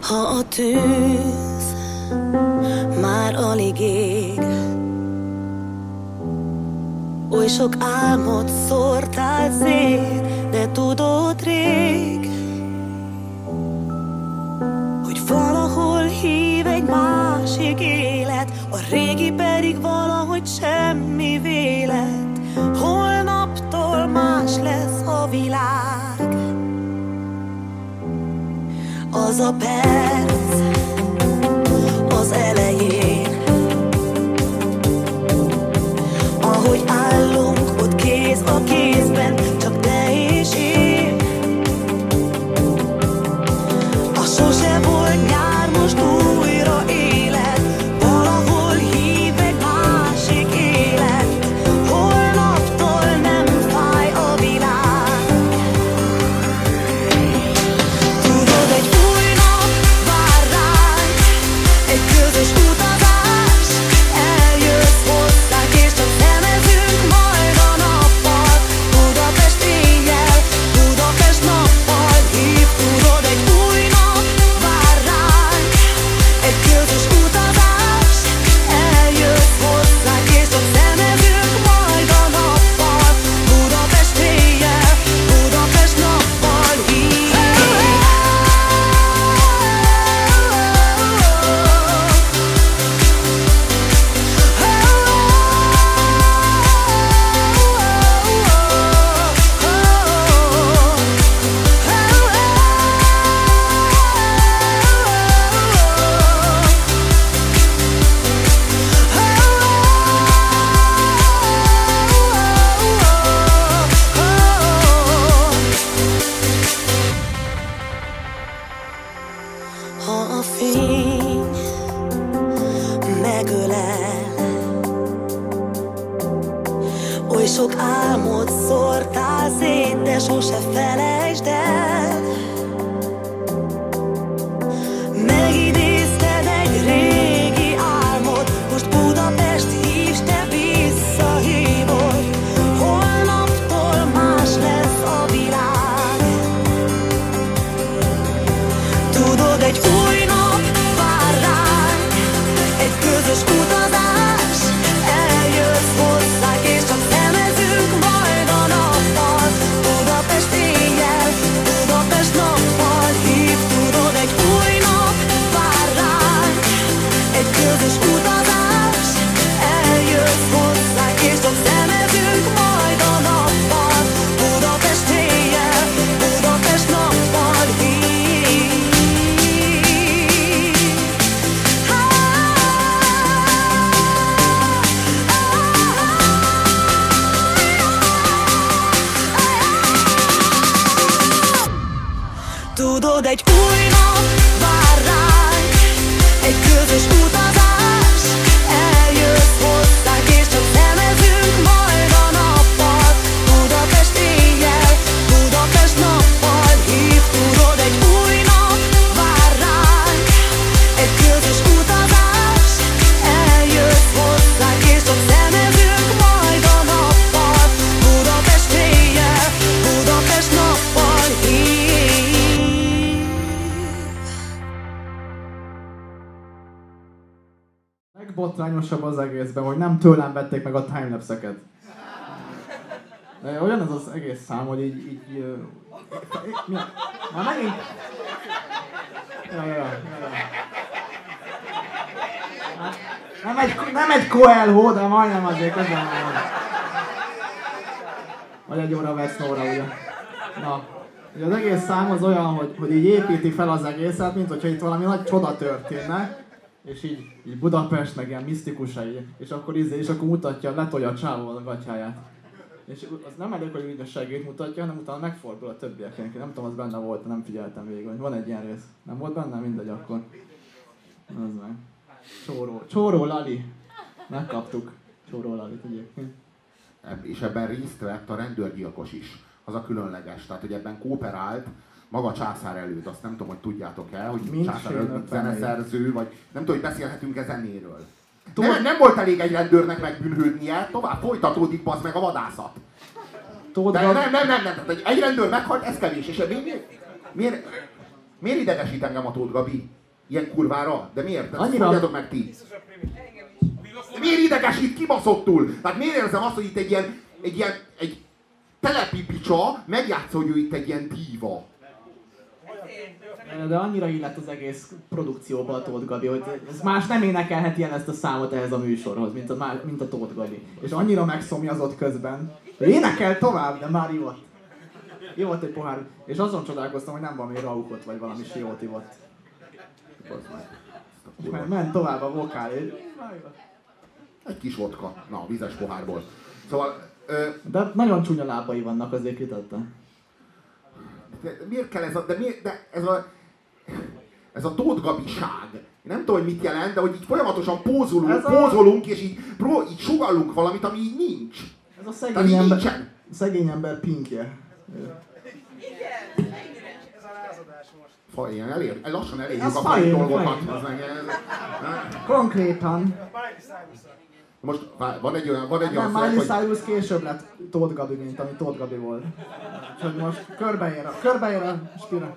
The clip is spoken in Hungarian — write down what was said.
Ha a tűz már alig ég, Oly sok álmot szórtál szét, Az a sok álmot szórtál szét, de sose felejtsd el Legbotrányosabb az egészben, hogy nem tőlem vették meg a timelapse-eket. De olyan ez az egész szám, hogy így... így mi? Már megint... Ja, ja, ja, Nem egy, nem egy Coelho, de majdnem azért közel van. Vagy egy óra vesz Nóra, ugye. Na, ugye az egész szám az olyan, hogy, hogy így építi fel az egészet, mint hogyha itt valami nagy csoda történne, és így, így Budapest meg ilyen misztikus hely, és akkor izé, és akkor mutatja, letolja a csávó a gatyáját. És az nem elég, hogy így a segét mutatja, hanem utána megfordul a többieknek. Nem tudom, az benne volt, nem figyeltem végig, van egy ilyen rész. Nem volt benne? Mindegy akkor. Az meg. Csóró. Csóró Lali. Megkaptuk. Csóró Lalit egyébként. És ebben részt vett a rendőrgyilkos is. Az a különleges, tehát hogy ebben kooperált maga császár előtt, azt nem tudom, hogy tudjátok el, hogy Mint császár előtt zeneszerző, vagy nem tudom, hogy beszélhetünk e zenéről. Tud- Nem, nem volt elég egy rendőrnek megbűnhődnie, tovább folytatódik az meg a vadászat. Tóth De nem, nem, nem, nem, tehát egy- egy rendőr meghalt, ez kevés, és miért, miért, miért Miért idegesít engem a Tóth Gabi? Ilyen kurvára? De miért? De Annyira- Mondjátok meg ti. Miért idegesít kibaszottul? Tehát miért érzem azt, hogy itt egy ilyen, egy ilyen, egy telepi picsa megjátsza, hogy ő itt egy ilyen díva. De annyira illet az egész produkcióba a Tóth Gabi, hogy ez más nem énekelheti el ezt a számot ehhez a műsorhoz, mint a, mint a Tóth Gabi. És annyira megszomjazott közben, hogy énekel tovább, de már ivott. Ivott egy pohár, és azon csodálkoztam, hogy nem valami rauchot vagy valami siót ivott. Men- ment tovább a vokál, és... Egy kis vodka. Na, vizes pohárból. Szóval, ö, De nagyon csúnya lábai vannak, azért kitettem. Miért kell ez a, de, miért, de ez a, ez a Tóth Gabiság. Én nem tudom, hogy mit jelent, de hogy így folyamatosan pózolunk, Ez a- pózolunk és így, pró, így sugallunk valamit, ami így nincs. Ez a szegény ember, nincsen. szegény ember pinkje. Ez a lázadás most. Fa, ilyen elér, lassan elérjük Ez a fajn, dolgokat. az meg, ez- Konkrétan. Most van egy olyan, van egy olyan Nem, Miley hogy Cyrus később lett Tóth Gabi, mint ami Tóth Gabi volt. Úgyhogy most körbeér a, körbeér a spira.